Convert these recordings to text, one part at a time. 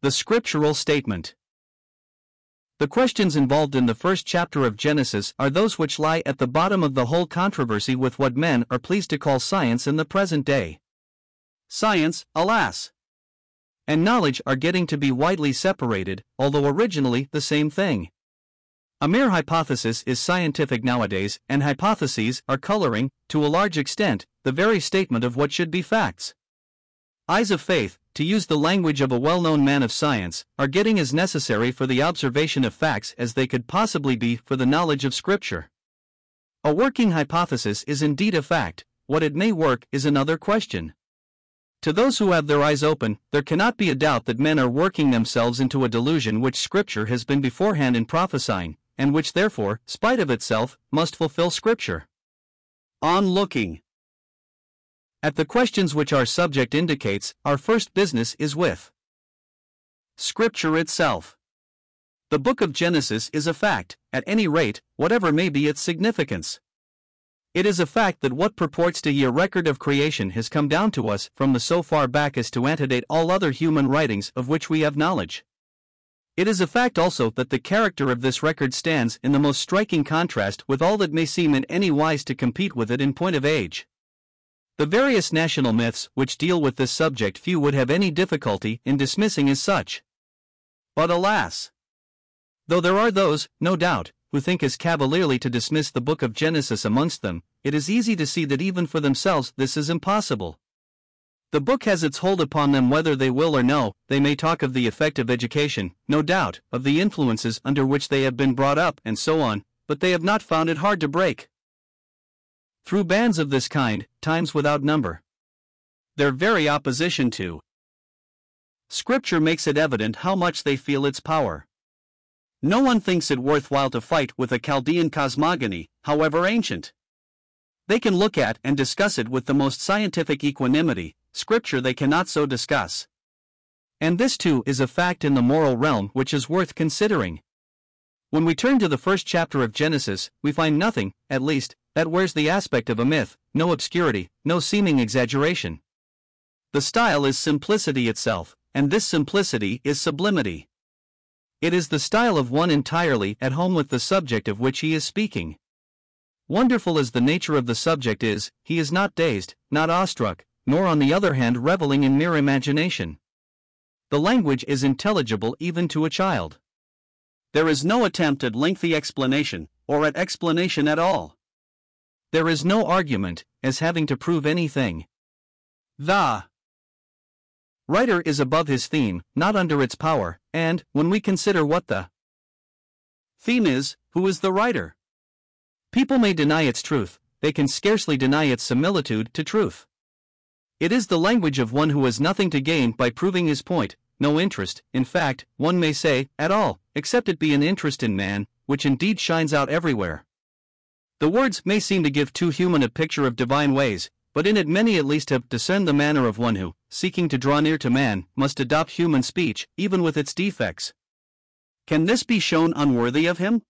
The scriptural statement. The questions involved in the first chapter of Genesis are those which lie at the bottom of the whole controversy with what men are pleased to call science in the present day. Science, alas! And knowledge are getting to be widely separated, although originally the same thing. A mere hypothesis is scientific nowadays, and hypotheses are coloring, to a large extent, the very statement of what should be facts. Eyes of faith, to use the language of a well known man of science, are getting as necessary for the observation of facts as they could possibly be for the knowledge of Scripture. A working hypothesis is indeed a fact, what it may work is another question. To those who have their eyes open, there cannot be a doubt that men are working themselves into a delusion which Scripture has been beforehand in prophesying, and which therefore, spite of itself, must fulfill Scripture. On looking. At the questions which our subject indicates, our first business is with Scripture itself. The book of Genesis is a fact, at any rate, whatever may be its significance. It is a fact that what purports to be a record of creation has come down to us from the so far back as to antedate all other human writings of which we have knowledge. It is a fact also that the character of this record stands in the most striking contrast with all that may seem in any wise to compete with it in point of age. The various national myths which deal with this subject few would have any difficulty in dismissing as such. But alas! Though there are those, no doubt, who think as cavalierly to dismiss the book of Genesis amongst them, it is easy to see that even for themselves this is impossible. The book has its hold upon them whether they will or no, they may talk of the effect of education, no doubt, of the influences under which they have been brought up, and so on, but they have not found it hard to break through bands of this kind, times without number. Their very opposition to Scripture makes it evident how much they feel its power. No one thinks it worthwhile to fight with a Chaldean cosmogony, however ancient. They can look at and discuss it with the most scientific equanimity, Scripture they cannot so discuss. And this too is a fact in the moral realm which is worth considering. When we turn to the first chapter of Genesis, we find nothing, at least, that wears the aspect of a myth, no obscurity, no seeming exaggeration. The style is simplicity itself, and this simplicity is sublimity. It is the style of one entirely at home with the subject of which he is speaking. Wonderful as the nature of the subject is, he is not dazed, not awestruck, nor on the other hand reveling in mere imagination. The language is intelligible even to a child. There is no attempt at lengthy explanation, or at explanation at all. There is no argument, as having to prove anything. The writer is above his theme, not under its power, and, when we consider what the theme is, who is the writer? People may deny its truth, they can scarcely deny its similitude to truth. It is the language of one who has nothing to gain by proving his point, no interest, in fact, one may say, at all, except it be an interest in man, which indeed shines out everywhere. The words may seem to give too human a picture of divine ways, but in it many at least have discerned the manner of one who, seeking to draw near to man, must adopt human speech, even with its defects. Can this be shown unworthy of him?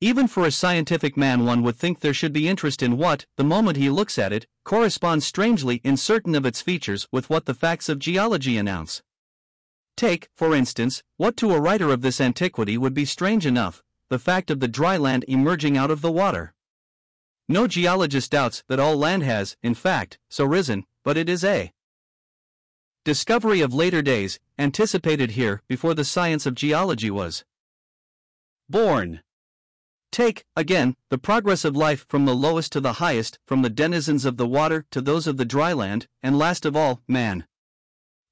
Even for a scientific man, one would think there should be interest in what, the moment he looks at it, corresponds strangely in certain of its features with what the facts of geology announce. Take, for instance, what to a writer of this antiquity would be strange enough the fact of the dry land emerging out of the water. No geologist doubts that all land has, in fact, so risen, but it is a discovery of later days, anticipated here before the science of geology was born. Take, again, the progress of life from the lowest to the highest, from the denizens of the water to those of the dry land, and last of all, man.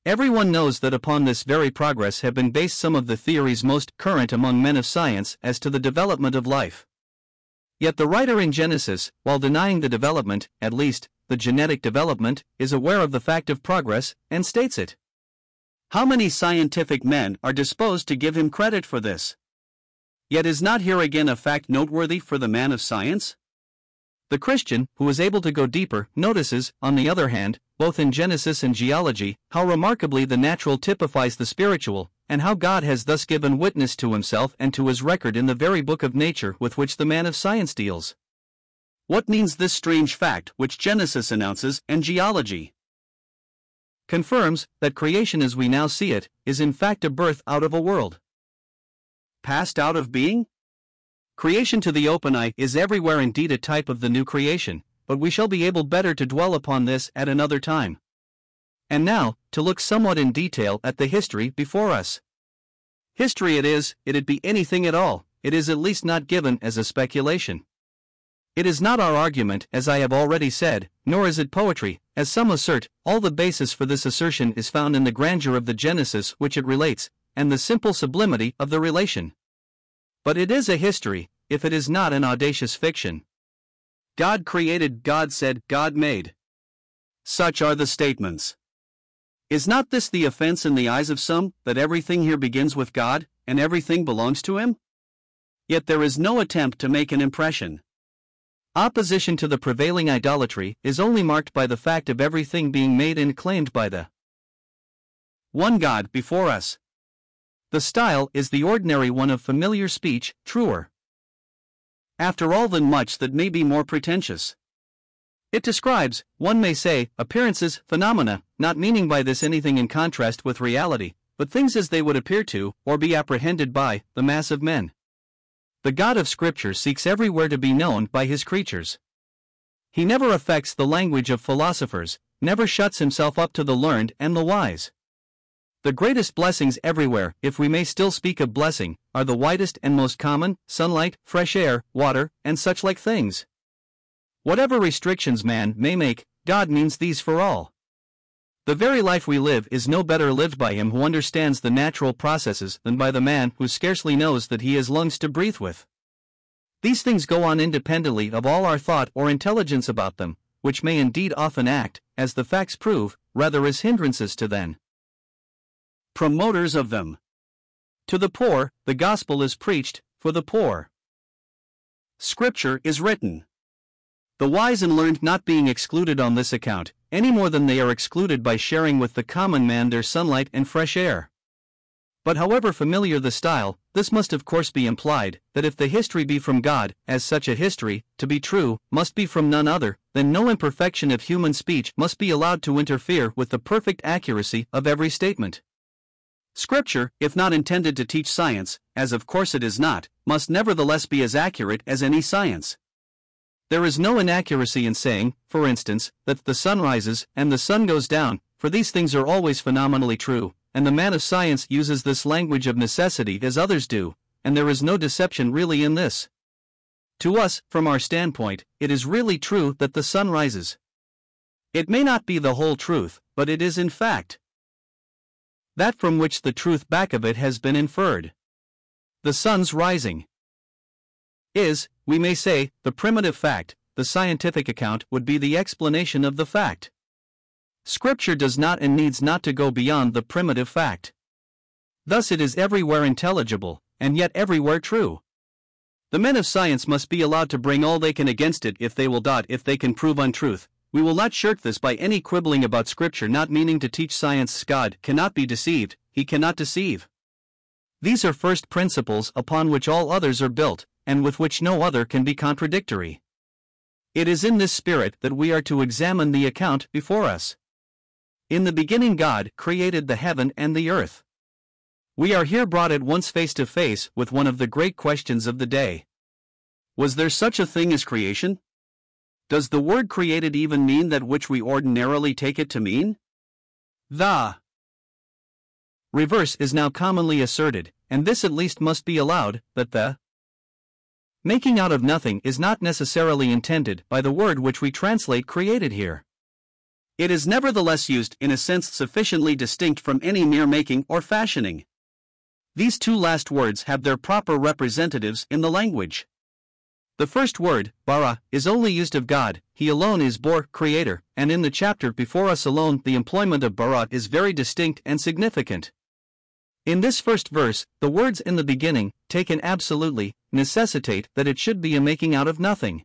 Everyone knows that upon this very progress have been based some of the theories most current among men of science as to the development of life. Yet the writer in Genesis, while denying the development, at least, the genetic development, is aware of the fact of progress, and states it. How many scientific men are disposed to give him credit for this? Yet is not here again a fact noteworthy for the man of science? The Christian, who is able to go deeper, notices, on the other hand, both in Genesis and geology, how remarkably the natural typifies the spiritual, and how God has thus given witness to himself and to his record in the very book of nature with which the man of science deals. What means this strange fact which Genesis announces and geology? confirms that creation as we now see it is in fact a birth out of a world. Passed out of being? Creation to the open eye is everywhere indeed a type of the new creation, but we shall be able better to dwell upon this at another time. And now, to look somewhat in detail at the history before us. History it is, it'd be anything at all, it is at least not given as a speculation. It is not our argument, as I have already said, nor is it poetry, as some assert, all the basis for this assertion is found in the grandeur of the Genesis which it relates, and the simple sublimity of the relation. But it is a history, if it is not an audacious fiction. God created, God said, God made. Such are the statements. Is not this the offense in the eyes of some, that everything here begins with God, and everything belongs to Him? Yet there is no attempt to make an impression. Opposition to the prevailing idolatry is only marked by the fact of everything being made and claimed by the one God before us. The style is the ordinary one of familiar speech, truer. After all, than much that may be more pretentious. It describes, one may say, appearances, phenomena, not meaning by this anything in contrast with reality, but things as they would appear to, or be apprehended by, the mass of men. The God of Scripture seeks everywhere to be known by his creatures. He never affects the language of philosophers, never shuts himself up to the learned and the wise. The greatest blessings everywhere, if we may still speak of blessing, are the widest and most common sunlight, fresh air, water, and such like things. Whatever restrictions man may make, God means these for all. The very life we live is no better lived by him who understands the natural processes than by the man who scarcely knows that he has lungs to breathe with. These things go on independently of all our thought or intelligence about them, which may indeed often act, as the facts prove, rather as hindrances to them. Promoters of them. To the poor, the gospel is preached, for the poor. Scripture is written. The wise and learned not being excluded on this account, any more than they are excluded by sharing with the common man their sunlight and fresh air. But however familiar the style, this must of course be implied, that if the history be from God, as such a history, to be true, must be from none other, then no imperfection of human speech must be allowed to interfere with the perfect accuracy of every statement. Scripture, if not intended to teach science, as of course it is not, must nevertheless be as accurate as any science. There is no inaccuracy in saying, for instance, that the sun rises and the sun goes down, for these things are always phenomenally true, and the man of science uses this language of necessity as others do, and there is no deception really in this. To us, from our standpoint, it is really true that the sun rises. It may not be the whole truth, but it is in fact that from which the truth back of it has been inferred. The sun's rising is, we may say, the primitive fact, the scientific account would be the explanation of the fact. Scripture does not and needs not to go beyond the primitive fact. Thus it is everywhere intelligible, and yet everywhere true. The men of science must be allowed to bring all they can against it if they will if they can prove untruth. We will not shirk this by any quibbling about Scripture not meaning to teach science God cannot be deceived, he cannot deceive. These are first principles upon which all others are built, and with which no other can be contradictory. It is in this spirit that we are to examine the account before us. In the beginning, God created the heaven and the earth. We are here brought at once face to face with one of the great questions of the day. Was there such a thing as creation? Does the word created even mean that which we ordinarily take it to mean? The reverse is now commonly asserted, and this at least must be allowed, that the Making out of nothing is not necessarily intended by the word which we translate created here. It is nevertheless used in a sense sufficiently distinct from any mere making or fashioning. These two last words have their proper representatives in the language. The first word, bara, is only used of God, he alone is bor, creator, and in the chapter before us alone the employment of bara is very distinct and significant. In this first verse, the words in the beginning, taken absolutely, necessitate that it should be a making out of nothing.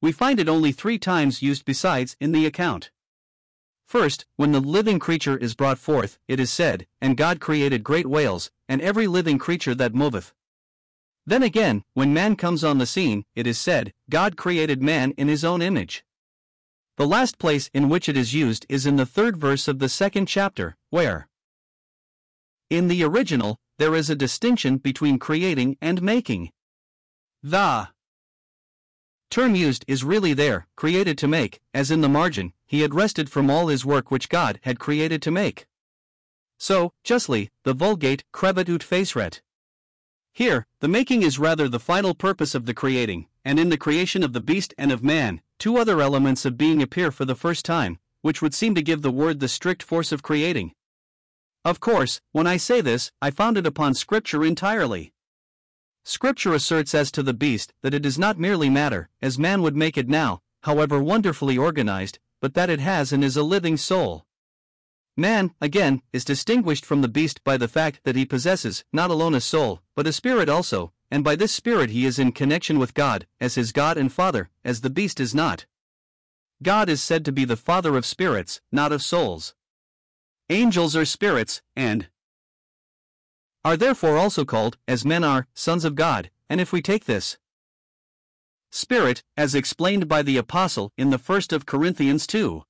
We find it only three times used besides in the account. First, when the living creature is brought forth, it is said, And God created great whales, and every living creature that moveth. Then again, when man comes on the scene, it is said, God created man in his own image. The last place in which it is used is in the third verse of the second chapter, where in the original, there is a distinction between creating and making. The term used is really there, created to make, as in the margin, he had rested from all his work which God had created to make. So, justly, the Vulgate, creavit ut faceret. Here, the making is rather the final purpose of the creating, and in the creation of the beast and of man, two other elements of being appear for the first time, which would seem to give the word the strict force of creating. Of course, when I say this, I found it upon Scripture entirely. Scripture asserts as to the beast that it is not merely matter, as man would make it now, however wonderfully organized, but that it has and is a living soul. Man, again, is distinguished from the beast by the fact that he possesses not alone a soul, but a spirit also, and by this spirit he is in connection with God, as his God and Father, as the beast is not. God is said to be the Father of spirits, not of souls. Angels are spirits, and are therefore also called, as men are, sons of God, and if we take this spirit, as explained by the Apostle in the first of Corinthians 2.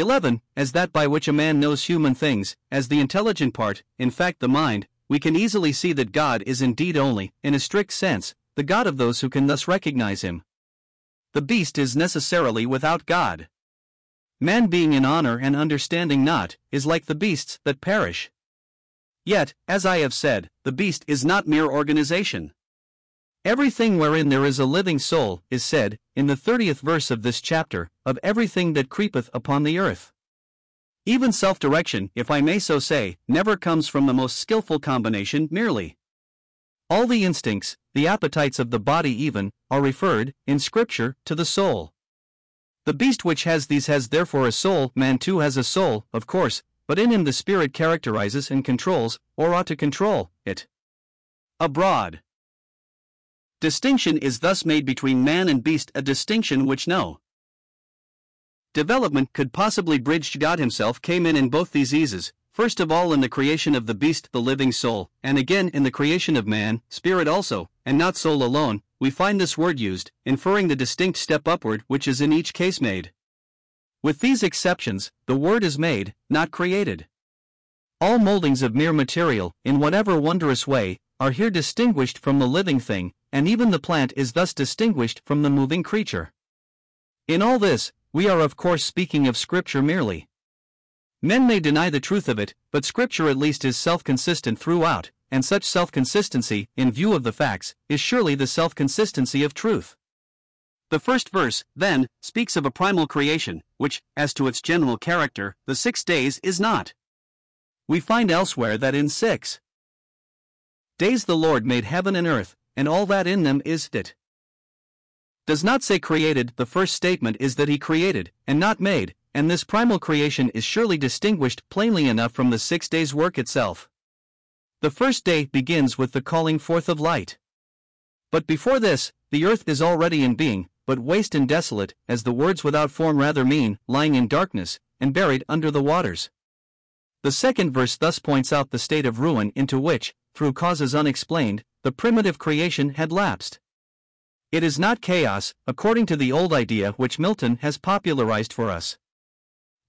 11, as that by which a man knows human things, as the intelligent part, in fact the mind, we can easily see that God is indeed only, in a strict sense, the God of those who can thus recognize him. The beast is necessarily without God. Man being in honor and understanding not, is like the beasts that perish. Yet, as I have said, the beast is not mere organization. Everything wherein there is a living soul is said, in the thirtieth verse of this chapter, of everything that creepeth upon the earth. Even self direction, if I may so say, never comes from the most skilful combination merely. All the instincts, the appetites of the body even, are referred, in Scripture, to the soul. The beast which has these has therefore a soul, man too has a soul, of course, but in him the spirit characterizes and controls, or ought to control, it. Abroad. distinction is thus made between man and beast, a distinction which no development could possibly bridge. God Himself came in in both these eases, first of all in the creation of the beast, the living soul, and again in the creation of man, spirit also, and not soul alone, we find this word used, inferring the distinct step upward which is in each case made. With these exceptions, the word is made, not created. All moldings of mere material, in whatever wondrous way, are here distinguished from the living thing, and even the plant is thus distinguished from the moving creature. In all this, we are of course speaking of Scripture merely. Men may deny the truth of it, but Scripture at least is self consistent throughout, and such self consistency, in view of the facts, is surely the self consistency of truth. The first verse, then, speaks of a primal creation, which, as to its general character, the six days is not. We find elsewhere that in six days the Lord made heaven and earth, and all that in them is it. Does not say created, the first statement is that he created, and not made, and this primal creation is surely distinguished plainly enough from the six days' work itself. The first day begins with the calling forth of light. But before this, the earth is already in being, but waste and desolate, as the words without form rather mean, lying in darkness, and buried under the waters. The second verse thus points out the state of ruin into which, through causes unexplained, the primitive creation had lapsed. It is not chaos, according to the old idea which Milton has popularized for us.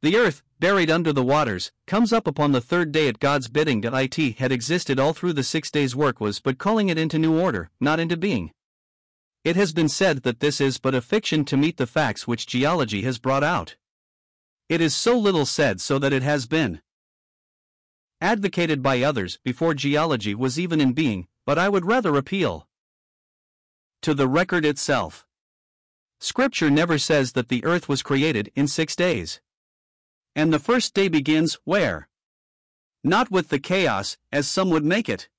The earth, buried under the waters, comes up upon the third day at God's bidding that it had existed all through the six days' work was but calling it into new order, not into being. It has been said that this is but a fiction to meet the facts which geology has brought out. It is so little said so that it has been advocated by others before geology was even in being, but I would rather appeal to the record itself. Scripture never says that the earth was created in six days. And the first day begins where? Not with the chaos, as some would make it.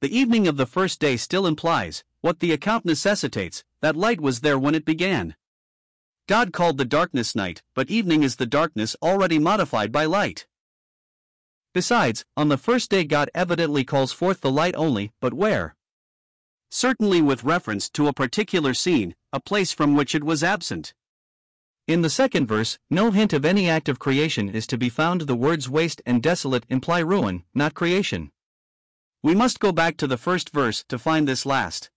The evening of the first day still implies, what the account necessitates, that light was there when it began. God called the darkness night, but evening is the darkness already modified by light. Besides, on the first day God evidently calls forth the light only, but where? Certainly with reference to a particular scene, a place from which it was absent. In the second verse, no hint of any act of creation is to be found. The words waste and desolate imply ruin, not creation. We must go back to the first verse to find this last.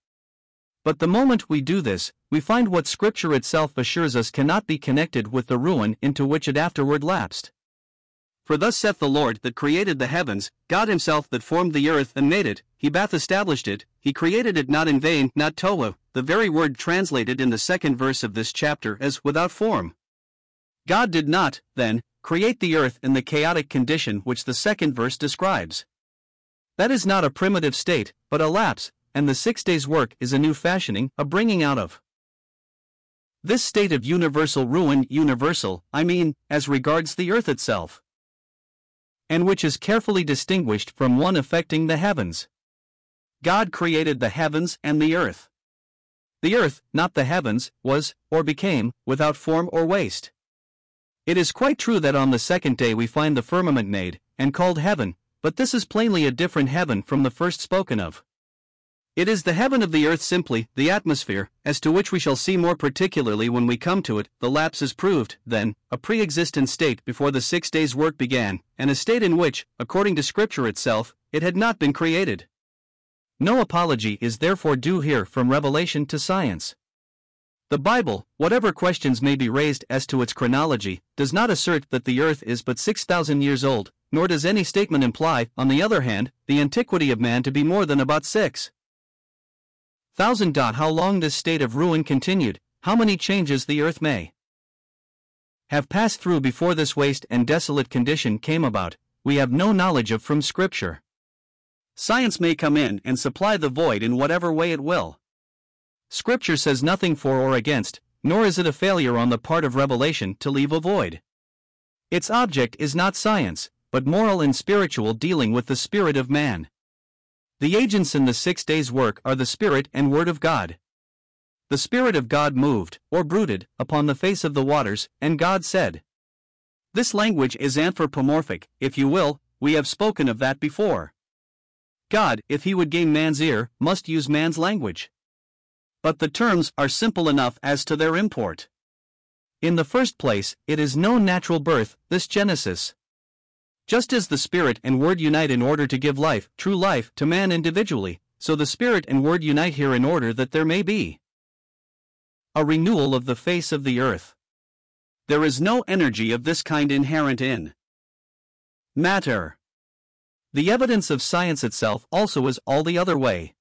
But the moment we do this, we find what Scripture itself assures us cannot be connected with the ruin into which it afterward lapsed. For thus saith the Lord that created the heavens, God himself that formed the earth and made it, he bath established it, he created it not in vain, not tohu, the very word translated in the second verse of this chapter as without form. God did not, then, create the earth in the chaotic condition which the second verse describes. That is not a primitive state, but a lapse, and the six days' work is a new fashioning, a bringing out of. This state of universal ruin, universal, I mean, as regards the earth itself, and which is carefully distinguished from one affecting the heavens. God created the heavens and the earth. The earth, not the heavens, was, or became, without form or waste. It is quite true that on the second day we find the firmament made, and called heaven, but this is plainly a different heaven from the first spoken of. It is the heaven of the earth simply, the atmosphere, as to which we shall see more particularly when we come to it. The lapse is proved, then, a pre existent state before the six days' work began, and a state in which, according to Scripture itself, it had not been created. No apology is therefore due here from revelation to science. The Bible, whatever questions may be raised as to its chronology, does not assert that the earth is but 6,000 years old, nor does any statement imply, on the other hand, the antiquity of man to be more than about six. Thousand. How long this state of ruin continued, how many changes the earth may have passed through before this waste and desolate condition came about, we have no knowledge of from Scripture. Science may come in and supply the void in whatever way it will. Scripture says nothing for or against, nor is it a failure on the part of revelation to leave a void. Its object is not science, but moral and spiritual dealing with the spirit of man. The agents in the six days' work are the Spirit and Word of God. The Spirit of God moved, or brooded, upon the face of the waters, and God said. This language is anthropomorphic, if you will, we have spoken of that before. God, if he would gain man's ear, must use man's language. But the terms are simple enough as to their import. In the first place, it is no natural birth, this Genesis. Just as the Spirit and Word unite in order to give life, true life, to man individually, so the Spirit and Word unite here in order that there may be a renewal of the face of the earth. There is no energy of this kind inherent in matter. The evidence of science itself also is all the other way.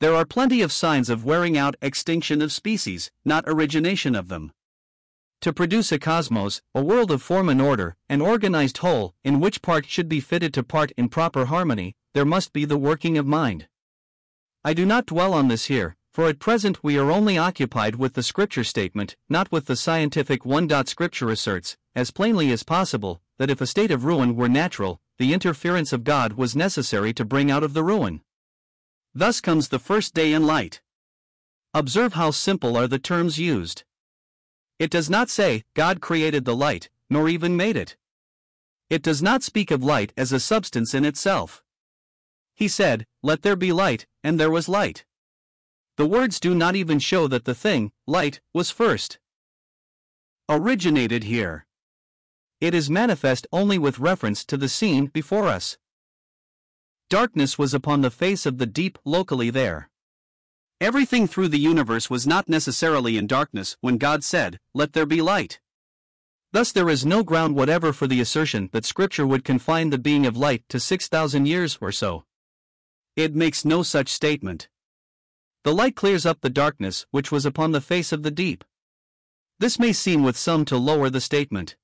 There are plenty of signs of wearing out extinction of species, not origination of them. To produce a cosmos, a world of form and order, an organized whole, in which part should be fitted to part in proper harmony, there must be the working of mind. I do not dwell on this here, for at present we are only occupied with the scripture statement, not with the scientific one. Scripture asserts, as plainly as possible, that if a state of ruin were natural, the interference of God was necessary to bring out of the ruin. Thus comes the first day in light. Observe how simple are the terms used. It does not say, God created the light, nor even made it. It does not speak of light as a substance in itself. He said, Let there be light, and there was light. The words do not even show that the thing, light, was first originated here. It is manifest only with reference to the scene before us. Darkness was upon the face of the deep locally there. Everything through the universe was not necessarily in darkness when God said, Let there be light. Thus, there is no ground whatever for the assertion that Scripture would confine the being of light to 6,000 years or so. It makes no such statement. The light clears up the darkness which was upon the face of the deep. This may seem with some to lower the statement.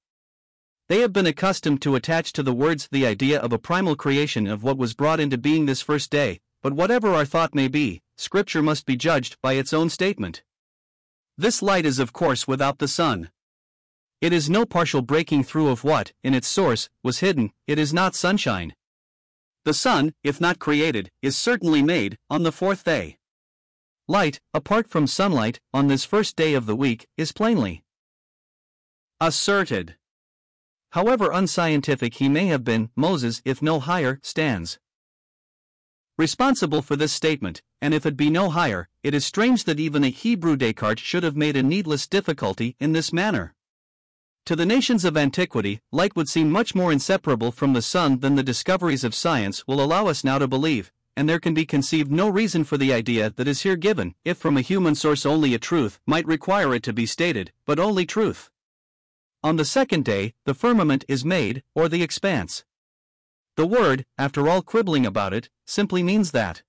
They have been accustomed to attach to the words the idea of a primal creation of what was brought into being this first day, but whatever our thought may be, Scripture must be judged by its own statement. This light is of course without the sun. It is no partial breaking through of what, in its source, was hidden, it is not sunshine. The sun, if not created, is certainly made, on the fourth day. Light, apart from sunlight, on this first day of the week, is plainly asserted. However unscientific he may have been, Moses, if no higher, stands responsible for this statement, and if it be no higher, it is strange that even a Hebrew Descartes should have made a needless difficulty in this manner. To the nations of antiquity, light would seem much more inseparable from the sun than the discoveries of science will allow us now to believe, and there can be conceived no reason for the idea that is here given, if from a human source only a truth might require it to be stated, but only truth. On the second day, the firmament is made, or the expanse. The word, after all quibbling about it, simply means that.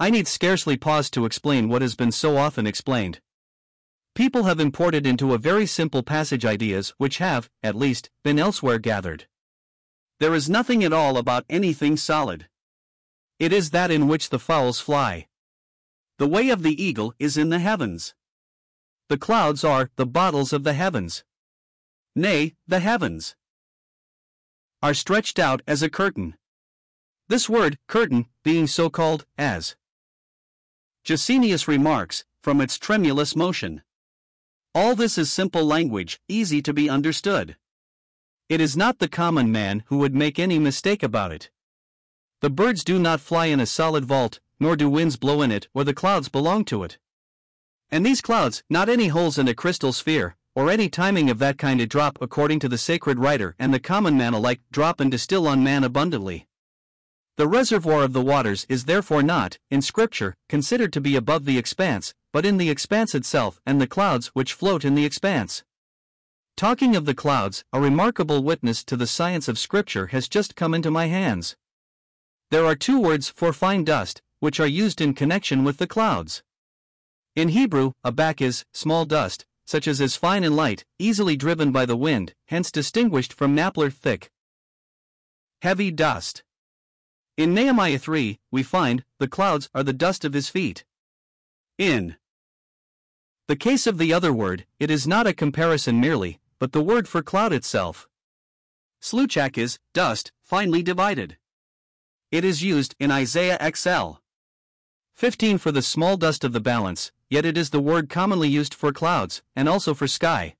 I need scarcely pause to explain what has been so often explained. People have imported into a very simple passage ideas which have, at least, been elsewhere gathered. There is nothing at all about anything solid. It is that in which the fowls fly. The way of the eagle is in the heavens. The clouds are the bottles of the heavens. Nay, the heavens are stretched out as a curtain. This word, curtain, being so called, as Gesenius remarks, from its tremulous motion. All this is simple language, easy to be understood. It is not the common man who would make any mistake about it. The birds do not fly in a solid vault, nor do winds blow in it, or the clouds belong to it. And these clouds, not any holes in a crystal sphere, or any timing of that kind to drop according to the sacred writer and the common man alike drop and distill on man abundantly. The reservoir of the waters is therefore not, in Scripture, considered to be above the expanse, but in the expanse itself and the clouds which float in the expanse. Talking of the clouds, a remarkable witness to the science of Scripture has just come into my hands. There are two words for fine dust, which are used in connection with the clouds. In Hebrew, abak is small dust, such as is fine and light, easily driven by the wind, hence distinguished from naphtha thick. Heavy dust. In Nehemiah 3, we find, the clouds are the dust of his feet. In the case of the other word, it is not a comparison merely, but the word for cloud itself. Sluchak is dust, finely divided. It is used in Isaiah XL. 15 for the small dust of the balance, yet it is the word commonly used for clouds, and also for sky.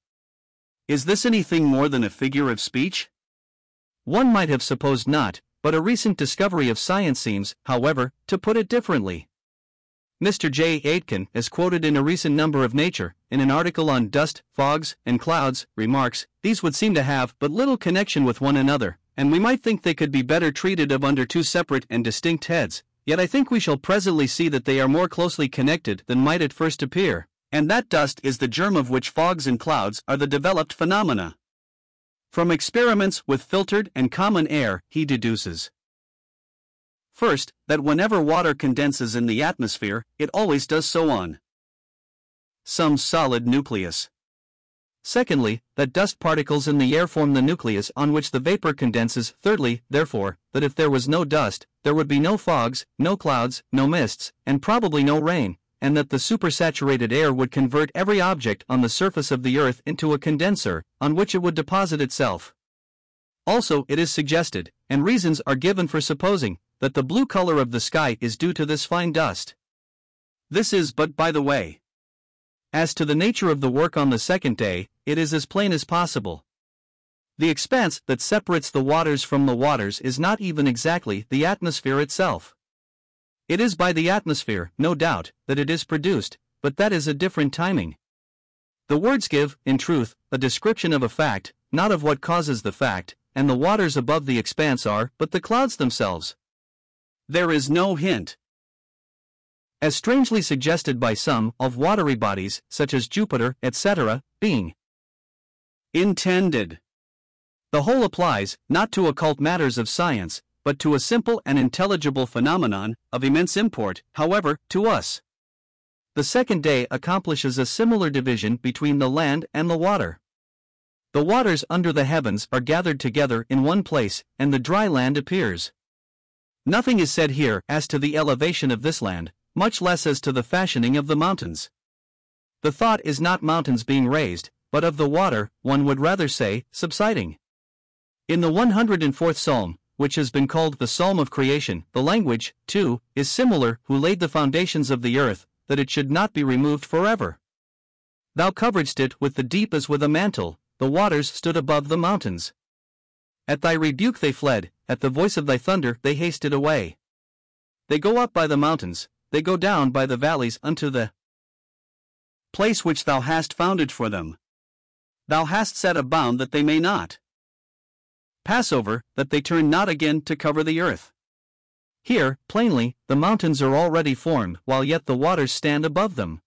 Is this anything more than a figure of speech? One might have supposed not, but a recent discovery of science seems, however, to put it differently. Mr. J. Aitken, as quoted in a recent number of Nature, in an article on dust, fogs, and clouds, remarks, these would seem to have but little connection with one another, and we might think they could be better treated of under two separate and distinct heads, yet I think we shall presently see that they are more closely connected than might at first appear, and that dust is the germ of which fogs and clouds are the developed phenomena. From experiments with filtered and common air, he deduces First, that whenever water condenses in the atmosphere, it always does so on some solid nucleus. Secondly, that dust particles in the air form the nucleus on which the vapor condenses. Thirdly, therefore, that if there was no dust, there would be no fogs, no clouds, no mists, and probably no rain, and that the supersaturated air would convert every object on the surface of the earth into a condenser, on which it would deposit itself. Also, it is suggested, and reasons are given for supposing, that the blue color of the sky is due to this fine dust. This is but by the way. As to the nature of the work on the second day, it is as plain as possible. The expanse that separates the waters from the waters is not even exactly the atmosphere itself. It is by the atmosphere, no doubt, that it is produced, but that is a different timing. The words give, in truth, a description of a fact, not of what causes the fact, and the waters above the expanse are but the clouds themselves. There is no hint, as strangely suggested by some, of watery bodies, such as Jupiter, etc., being intended. The whole applies, not to occult matters of science, but to a simple and intelligible phenomenon, of immense import, however, to us. The second day accomplishes a similar division between the land and the water. The waters under the heavens are gathered together in one place, and the dry land appears. Nothing is said here as to the elevation of this land, much less as to the fashioning of the mountains. The thought is not mountains being raised, but of the water, one would rather say, subsiding. In the 104th Psalm, which has been called the Psalm of Creation, the language, too, is similar who laid the foundations of the earth, that it should not be removed forever. Thou coveredst it with the deep as with a mantle, the waters stood above the mountains. At thy rebuke they fled, at the voice of thy thunder they hasted away. They go up by the mountains, they go down by the valleys unto the place which thou hast founded for them. Thou hast set a bound that they may not pass over, that they turn not again to cover the earth. Here, plainly, the mountains are already formed, while yet the waters stand above them.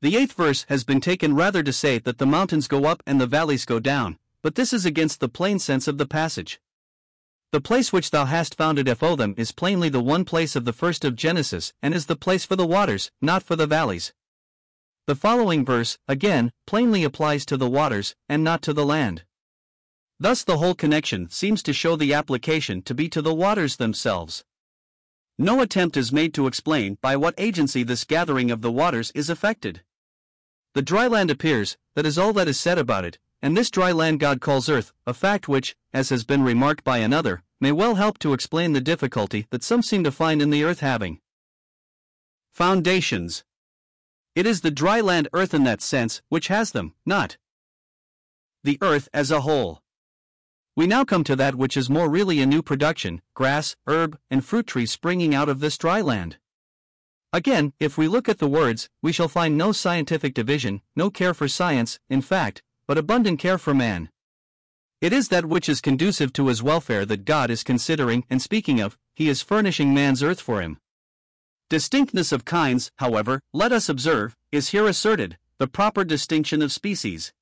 The eighth verse has been taken rather to say that the mountains go up and the valleys go down, but this is against the plain sense of the passage. The place which thou hast founded them is plainly the one place of the first of Genesis, and is the place for the waters, not for the valleys. The following verse, again, plainly applies to the waters, and not to the land. Thus the whole connection seems to show the application to be to the waters themselves. No attempt is made to explain by what agency this gathering of the waters is effected. The dry land appears, that is all that is said about it, and this dry land God calls earth, a fact which, as has been remarked by another, may well help to explain the difficulty that some seem to find in the earth having. Foundations It is the dry land earth in that sense which has them, not the earth as a whole. We now come to that which is more really a new production grass, herb, and fruit trees springing out of this dry land. Again, if we look at the words, we shall find no scientific division, no care for science, in fact, but abundant care for man. It is that which is conducive to his welfare that God is considering and speaking of, he is furnishing man's earth for him. Distinctness of kinds, however, let us observe, is here asserted, the proper distinction of species.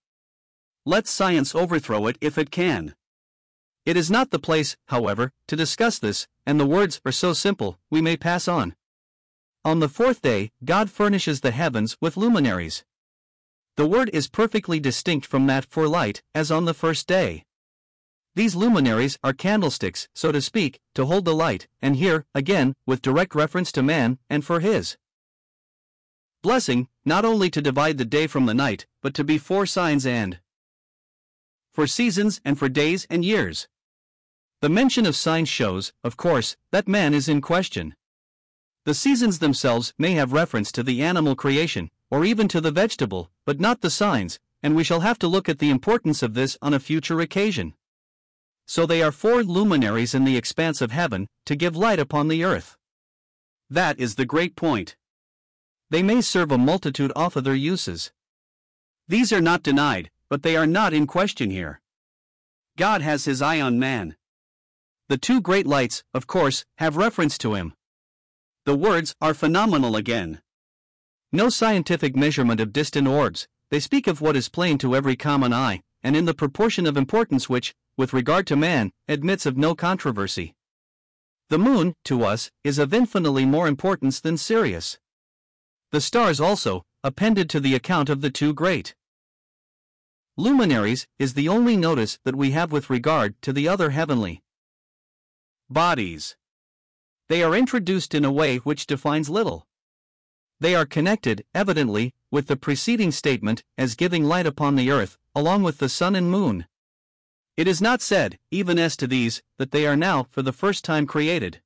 Let science overthrow it if it can. It is not the place, however, to discuss this, and the words are so simple, we may pass on. On the fourth day, God furnishes the heavens with luminaries. The word is perfectly distinct from that for light, as on the first day. These luminaries are candlesticks, so to speak, to hold the light, and here, again, with direct reference to man, and for his blessing, not only to divide the day from the night, but to be four signs and for seasons and for days and years. The mention of signs shows, of course, that man is in question. The seasons themselves may have reference to the animal creation, or even to the vegetable, but not the signs, and we shall have to look at the importance of this on a future occasion. So they are four luminaries in the expanse of heaven, to give light upon the earth. That is the great point. They may serve a multitude of other uses. These are not denied, but they are not in question here. God has his eye on man. The two great lights, of course, have reference to him. The words are phenomenal again. No scientific measurement of distant orbs, they speak of what is plain to every common eye, and in the proportion of importance which, with regard to man, admits of no controversy. The moon, to us, is of infinitely more importance than Sirius. The stars also, appended to the account of the two great luminaries, is the only notice that we have with regard to the other heavenly bodies. They are introduced in a way which defines little. They are connected, evidently, with the preceding statement as giving light upon the earth, along with the sun and moon. It is not said, even as to these, that they are now for the first time created.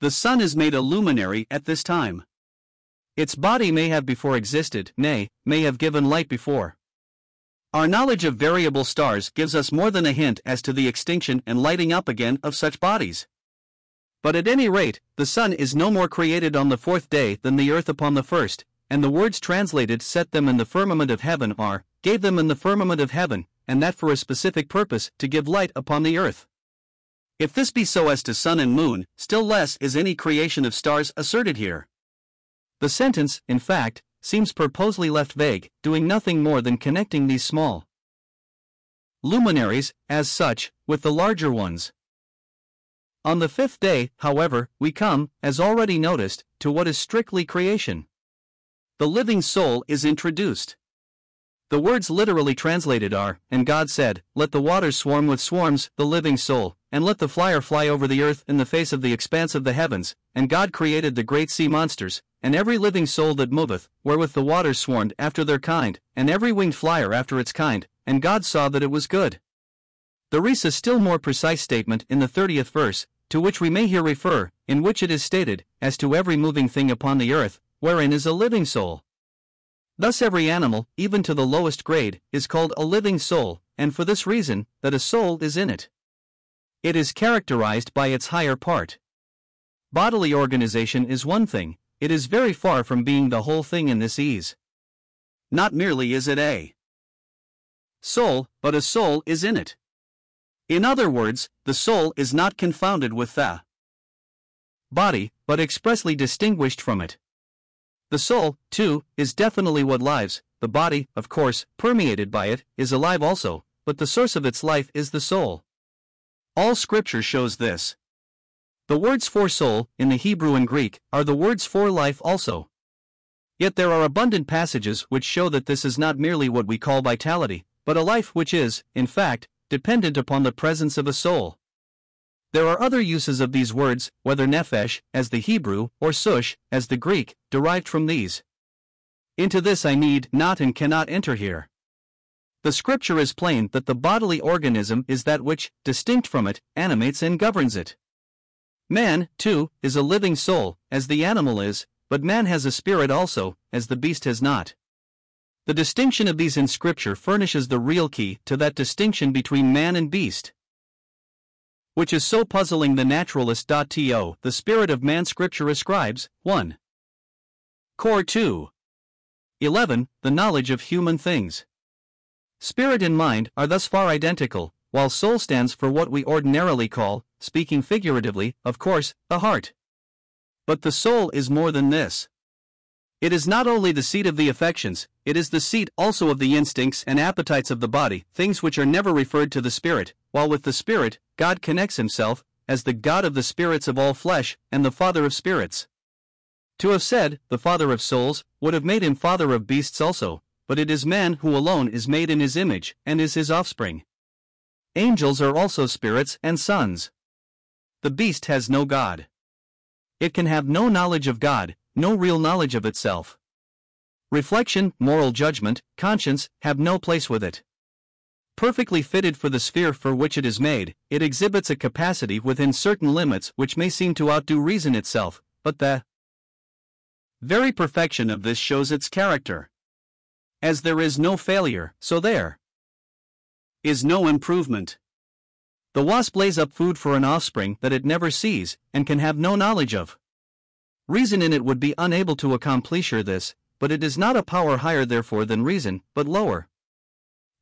The sun is made a luminary at this time. Its body may have before existed, nay, may have given light before. Our knowledge of variable stars gives us more than a hint as to the extinction and lighting up again of such bodies. But at any rate, the sun is no more created on the fourth day than the earth upon the first, and the words translated set them in the firmament of heaven are, gave them in the firmament of heaven, and that for a specific purpose to give light upon the earth. If this be so as to sun and moon, still less is any creation of stars asserted here. The sentence, in fact, seems purposely left vague, doing nothing more than connecting these small luminaries, as such, with the larger ones. On the fifth day, however, we come, as already noticed, to what is strictly creation. The living soul is introduced. The words literally translated are, And God said, Let the waters swarm with swarms, the living soul, and let the flyer fly over the earth in the face of the expanse of the heavens. And God created the great sea monsters, and every living soul that moveth, wherewith the waters swarmed after their kind, and every winged flyer after its kind, and God saw that it was good. There is a still more precise statement in the thirtieth verse, to which we may here refer, in which it is stated, as to every moving thing upon the earth, wherein is a living soul. Thus, every animal, even to the lowest grade, is called a living soul, and for this reason, that a soul is in it. It is characterized by its higher part. Bodily organization is one thing, it is very far from being the whole thing in this ease. Not merely is it a soul, but a soul is in it. In other words, the soul is not confounded with the body, but expressly distinguished from it. The soul, too, is definitely what lives, the body, of course, permeated by it, is alive also, but the source of its life is the soul. All scripture shows this. The words for soul, in the Hebrew and Greek, are the words for life also. Yet there are abundant passages which show that this is not merely what we call vitality, but a life which is, in fact, dependent upon the presence of a soul. There are other uses of these words, whether nephesh, as the Hebrew, or sush, as the Greek, derived from these. Into this I need not and cannot enter here. The scripture is plain that the bodily organism is that which, distinct from it, animates and governs it. Man, too, is a living soul, as the animal is, but man has a spirit also, as the beast has not. The distinction of these in Scripture furnishes the real key to that distinction between man and beast which is so puzzling the naturalist. To the spirit of man Scripture ascribes 1. Core 2. 11. The knowledge of human things. Spirit and mind are thus far identical, while soul stands for what we ordinarily call, speaking figuratively, of course, the heart. But the soul is more than this. It is not only the seat of the affections, it is the seat also of the instincts and appetites of the body, things which are never referred to the spirit, while with the spirit, God connects himself as the God of the spirits of all flesh and the Father of spirits. To have said, the Father of souls, would have made him Father of beasts also, but it is man who alone is made in his image and is his offspring. Angels are also spirits and sons. The beast has no God. It can have no knowledge of God, no real knowledge of itself. Reflection, moral judgment, conscience have no place with it. Perfectly fitted for the sphere for which it is made, it exhibits a capacity within certain limits which may seem to outdo reason itself, but the very perfection of this shows its character. As there is no failure, so there is no improvement. The wasp lays up food for an offspring that it never sees and can have no knowledge of. Reason in it would be unable to accomplish this, but it is not a power higher therefore than reason, but lower.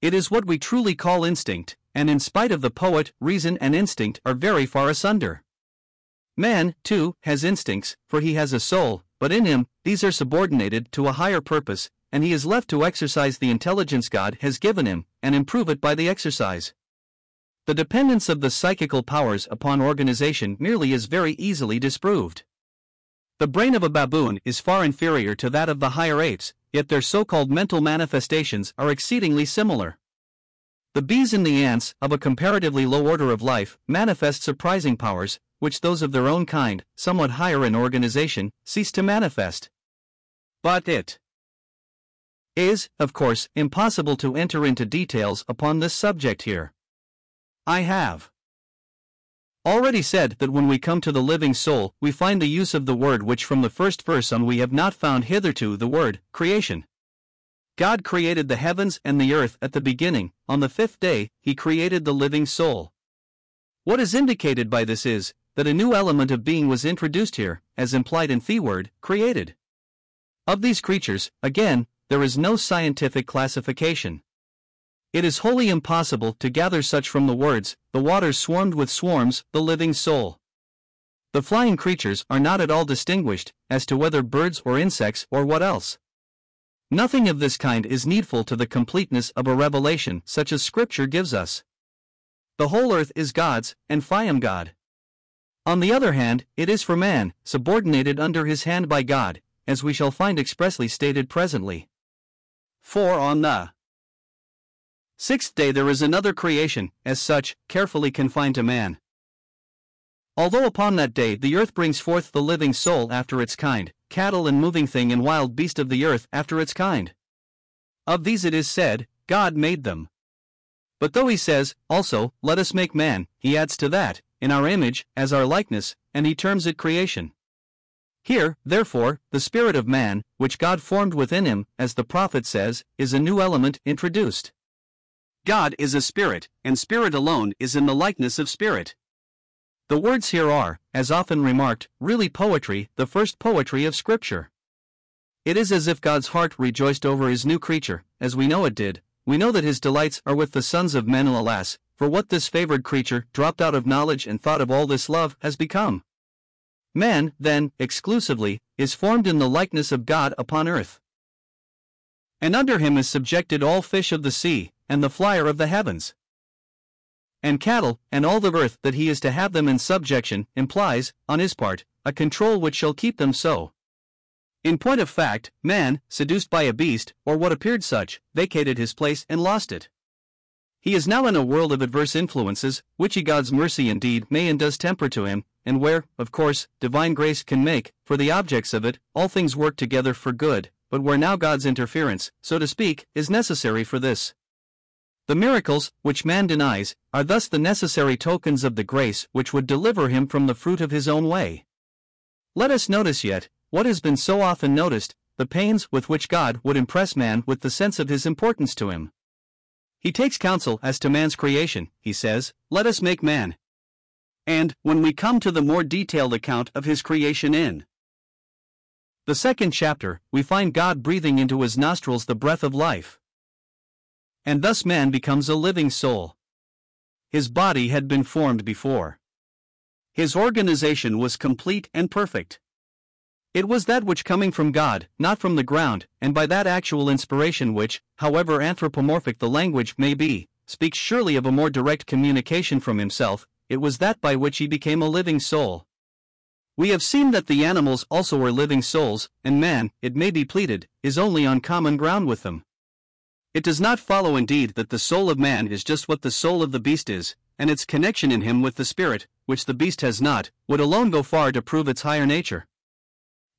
It is what we truly call instinct, and in spite of the poet, reason and instinct are very far asunder. Man, too, has instincts, for he has a soul, but in him, these are subordinated to a higher purpose, and he is left to exercise the intelligence God has given him, and improve it by the exercise. The dependence of the psychical powers upon organization merely is very easily disproved. The brain of a baboon is far inferior to that of the higher apes, yet their so called mental manifestations are exceedingly similar. The bees and the ants, of a comparatively low order of life, manifest surprising powers, which those of their own kind, somewhat higher in organization, cease to manifest. But it is, of course, impossible to enter into details upon this subject here. I have already said that when we come to the living soul, we find the use of the word which from the first verse on we have not found hitherto the word creation. God created the heavens and the earth at the beginning, on the fifth day, He created the living soul. What is indicated by this is that a new element of being was introduced here, as implied in the word created. Of these creatures, again, there is no scientific classification. It is wholly impossible to gather such from the words, the waters swarmed with swarms, the living soul. The flying creatures are not at all distinguished, as to whether birds or insects or what else. Nothing of this kind is needful to the completeness of a revelation such as Scripture gives us. The whole earth is God's, and I am God. On the other hand, it is for man, subordinated under his hand by God, as we shall find expressly stated presently. 4 on the Sixth day there is another creation, as such, carefully confined to man. Although upon that day the earth brings forth the living soul after its kind, cattle and moving thing and wild beast of the earth after its kind. Of these it is said, God made them. But though he says, also, let us make man, he adds to that, in our image, as our likeness, and he terms it creation. Here, therefore, the spirit of man, which God formed within him, as the prophet says, is a new element introduced. God is a spirit, and spirit alone is in the likeness of spirit. The words here are, as often remarked, really poetry, the first poetry of Scripture. It is as if God's heart rejoiced over his new creature, as we know it did. We know that his delights are with the sons of men, alas, for what this favored creature, dropped out of knowledge and thought of all this love, has become. Man, then, exclusively, is formed in the likeness of God upon earth. And under him is subjected all fish of the sea, and the flyer of the heavens. And cattle, and all the earth that he is to have them in subjection, implies, on his part, a control which shall keep them so. In point of fact, man, seduced by a beast, or what appeared such, vacated his place and lost it. He is now in a world of adverse influences, which he God's mercy indeed may and does temper to him, and where, of course, divine grace can make, for the objects of it, all things work together for good, but where now God's interference, so to speak, is necessary for this. The miracles, which man denies, are thus the necessary tokens of the grace which would deliver him from the fruit of his own way. Let us notice yet, what has been so often noticed, the pains with which God would impress man with the sense of his importance to him. He takes counsel as to man's creation, he says, Let us make man. And, when we come to the more detailed account of his creation in the second chapter, we find God breathing into his nostrils the breath of life. And thus man becomes a living soul. His body had been formed before. His organization was complete and perfect. It was that which coming from God, not from the ground, and by that actual inspiration which, however anthropomorphic the language may be, speaks surely of a more direct communication from himself, it was that by which he became a living soul. We have seen that the animals also are living souls, and man, it may be pleaded, is only on common ground with them. It does not follow indeed that the soul of man is just what the soul of the beast is, and its connection in him with the spirit, which the beast has not, would alone go far to prove its higher nature.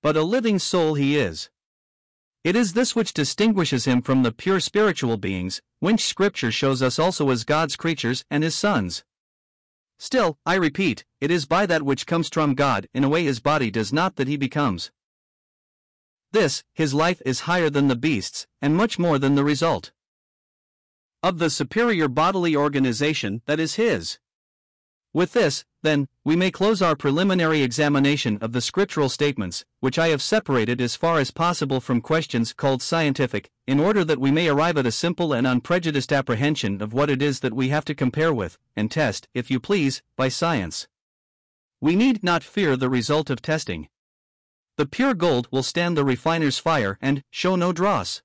But a living soul he is. It is this which distinguishes him from the pure spiritual beings, which Scripture shows us also as God's creatures and his sons. Still, I repeat, it is by that which comes from God in a way his body does not that he becomes. This, his life is higher than the beast's, and much more than the result of the superior bodily organization that is his. With this, then, we may close our preliminary examination of the scriptural statements, which I have separated as far as possible from questions called scientific, in order that we may arrive at a simple and unprejudiced apprehension of what it is that we have to compare with, and test, if you please, by science. We need not fear the result of testing. The pure gold will stand the refiner's fire and show no dross.